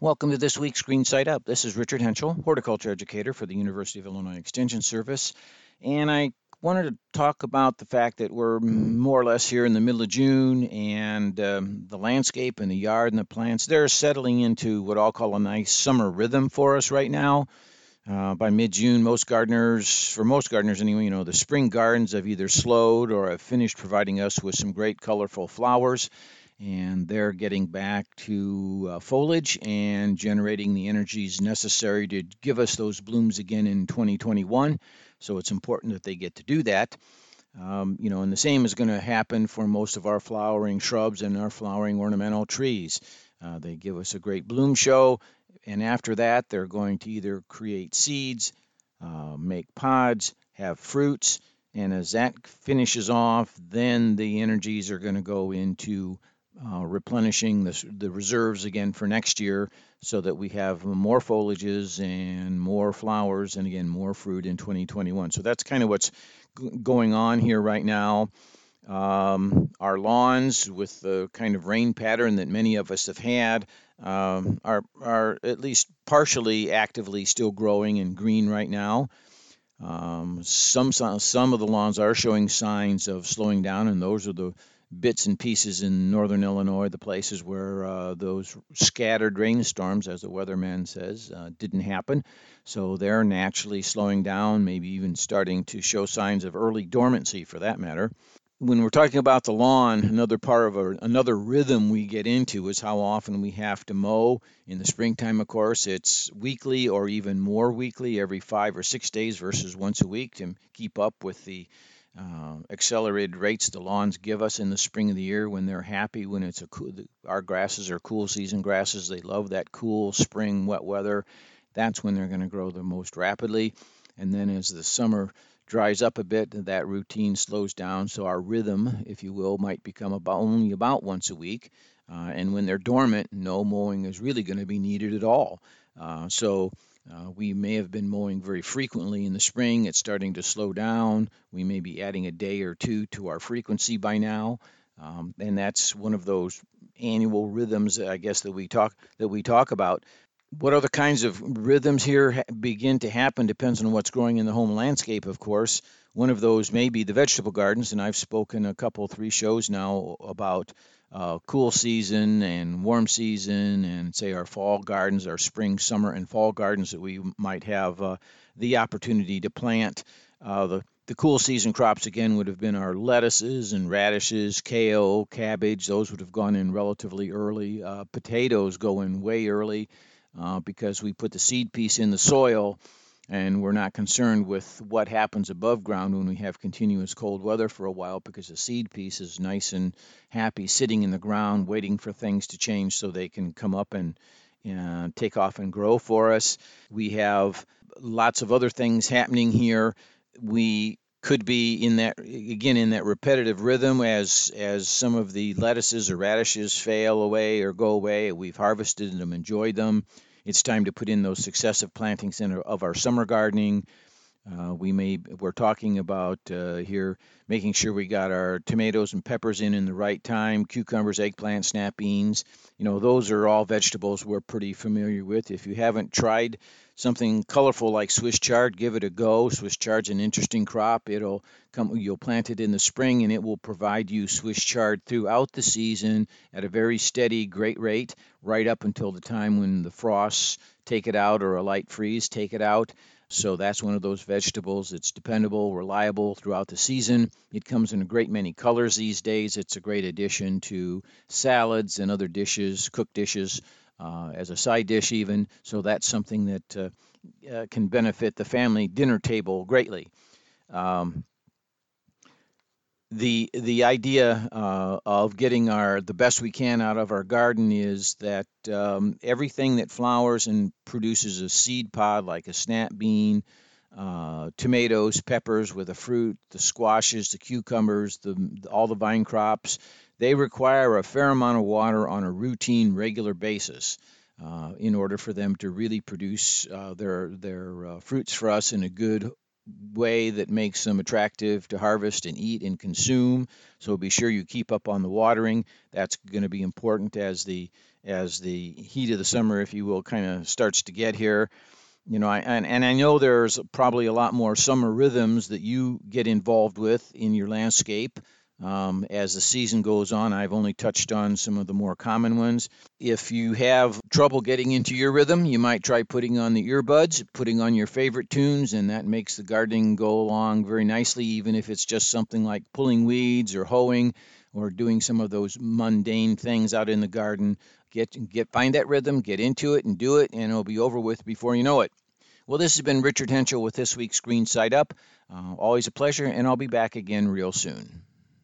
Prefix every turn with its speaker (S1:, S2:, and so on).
S1: Welcome to this week's Green Side Up. This is Richard Hentschel, horticulture educator for the University of Illinois Extension Service. And I wanted to talk about the fact that we're more or less here in the middle of June and um, the landscape and the yard and the plants, they're settling into what I'll call a nice summer rhythm for us right now. Uh, by mid-June, most gardeners, for most gardeners anyway, you know, the spring gardens have either slowed or have finished providing us with some great colorful flowers and they're getting back to uh, foliage and generating the energies necessary to give us those blooms again in 2021. So it's important that they get to do that. Um, you know, and the same is going to happen for most of our flowering shrubs and our flowering ornamental trees. Uh, they give us a great bloom show, and after that, they're going to either create seeds, uh, make pods, have fruits, and as that finishes off, then the energies are going to go into uh, replenishing the, the reserves again for next year so that we have more foliages and more flowers and again more fruit in 2021. So that's kind of what's g- going on here right now. Um, our lawns, with the kind of rain pattern that many of us have had, um, are are at least partially actively still growing and green right now. Um, some some of the lawns are showing signs of slowing down, and those are the bits and pieces in northern Illinois, the places where uh, those scattered rainstorms, as the weatherman says, uh, didn't happen. So they're naturally slowing down, maybe even starting to show signs of early dormancy for that matter. When we're talking about the lawn, another part of a, another rhythm we get into is how often we have to mow. In the springtime, of course, it's weekly or even more weekly, every five or six days versus once a week to keep up with the uh, accelerated rates the lawns give us in the spring of the year when they're happy when it's a cool our grasses are cool season grasses they love that cool spring wet weather that's when they're going to grow the most rapidly. And then as the summer dries up a bit that routine slows down so our rhythm if you will might become about only about once a week uh, and when they're dormant no mowing is really going to be needed at all. Uh, so uh, we may have been mowing very frequently in the spring. It's starting to slow down. We may be adding a day or two to our frequency by now, um, and that's one of those annual rhythms, I guess, that we talk that we talk about. What other kinds of rhythms here begin to happen depends on what's growing in the home landscape, of course. One of those may be the vegetable gardens, and I've spoken a couple, three shows now about uh, cool season and warm season, and say our fall gardens, our spring, summer, and fall gardens that we might have uh, the opportunity to plant. Uh, the the cool season crops again would have been our lettuces and radishes, kale, cabbage. Those would have gone in relatively early. Uh, potatoes go in way early uh, because we put the seed piece in the soil and we're not concerned with what happens above ground when we have continuous cold weather for a while because the seed piece is nice and happy sitting in the ground waiting for things to change so they can come up and uh, take off and grow for us. We have lots of other things happening here. We could be in that again in that repetitive rhythm as as some of the lettuces or radishes fail away or go away. We've harvested them, enjoyed them it's time to put in those successive plantings in, of our summer gardening. Uh, we may we're talking about uh, here making sure we got our tomatoes and peppers in in the right time, cucumbers, eggplant, snap beans. You know, those are all vegetables we're pretty familiar with. If you haven't tried something colorful like Swiss chard, give it a go. Swiss chard's an interesting crop. It'll come you'll plant it in the spring and it will provide you Swiss chard throughout the season at a very steady, great rate, right up until the time when the frosts take it out or a light freeze take it out. So that's one of those vegetables. It's dependable, reliable throughout the season. It comes in a great many colors these days. It's a great addition to salads and other dishes, cooked dishes uh, as a side dish, even. So that's something that uh, uh, can benefit the family dinner table greatly. Um, the the idea uh, of getting our the best we can out of our garden is that um, everything that flowers and produces a seed pod like a snap bean, uh, tomatoes, peppers with a fruit, the squashes, the cucumbers, the all the vine crops, they require a fair amount of water on a routine, regular basis uh, in order for them to really produce uh, their their uh, fruits for us in a good, way that makes them attractive to harvest and eat and consume. So be sure you keep up on the watering. That's going to be important as the as the heat of the summer, if you will, kind of starts to get here. You know, I, and, and I know there's probably a lot more summer rhythms that you get involved with in your landscape. Um, as the season goes on, I've only touched on some of the more common ones. If you have trouble getting into your rhythm, you might try putting on the earbuds, putting on your favorite tunes, and that makes the gardening go along very nicely, even if it's just something like pulling weeds or hoeing or doing some of those mundane things out in the garden. Get get find that rhythm, get into it, and do it, and it'll be over with before you know it. Well, this has been Richard Hentschel with this week's Green Side Up. Uh, always a pleasure, and I'll be back again real soon.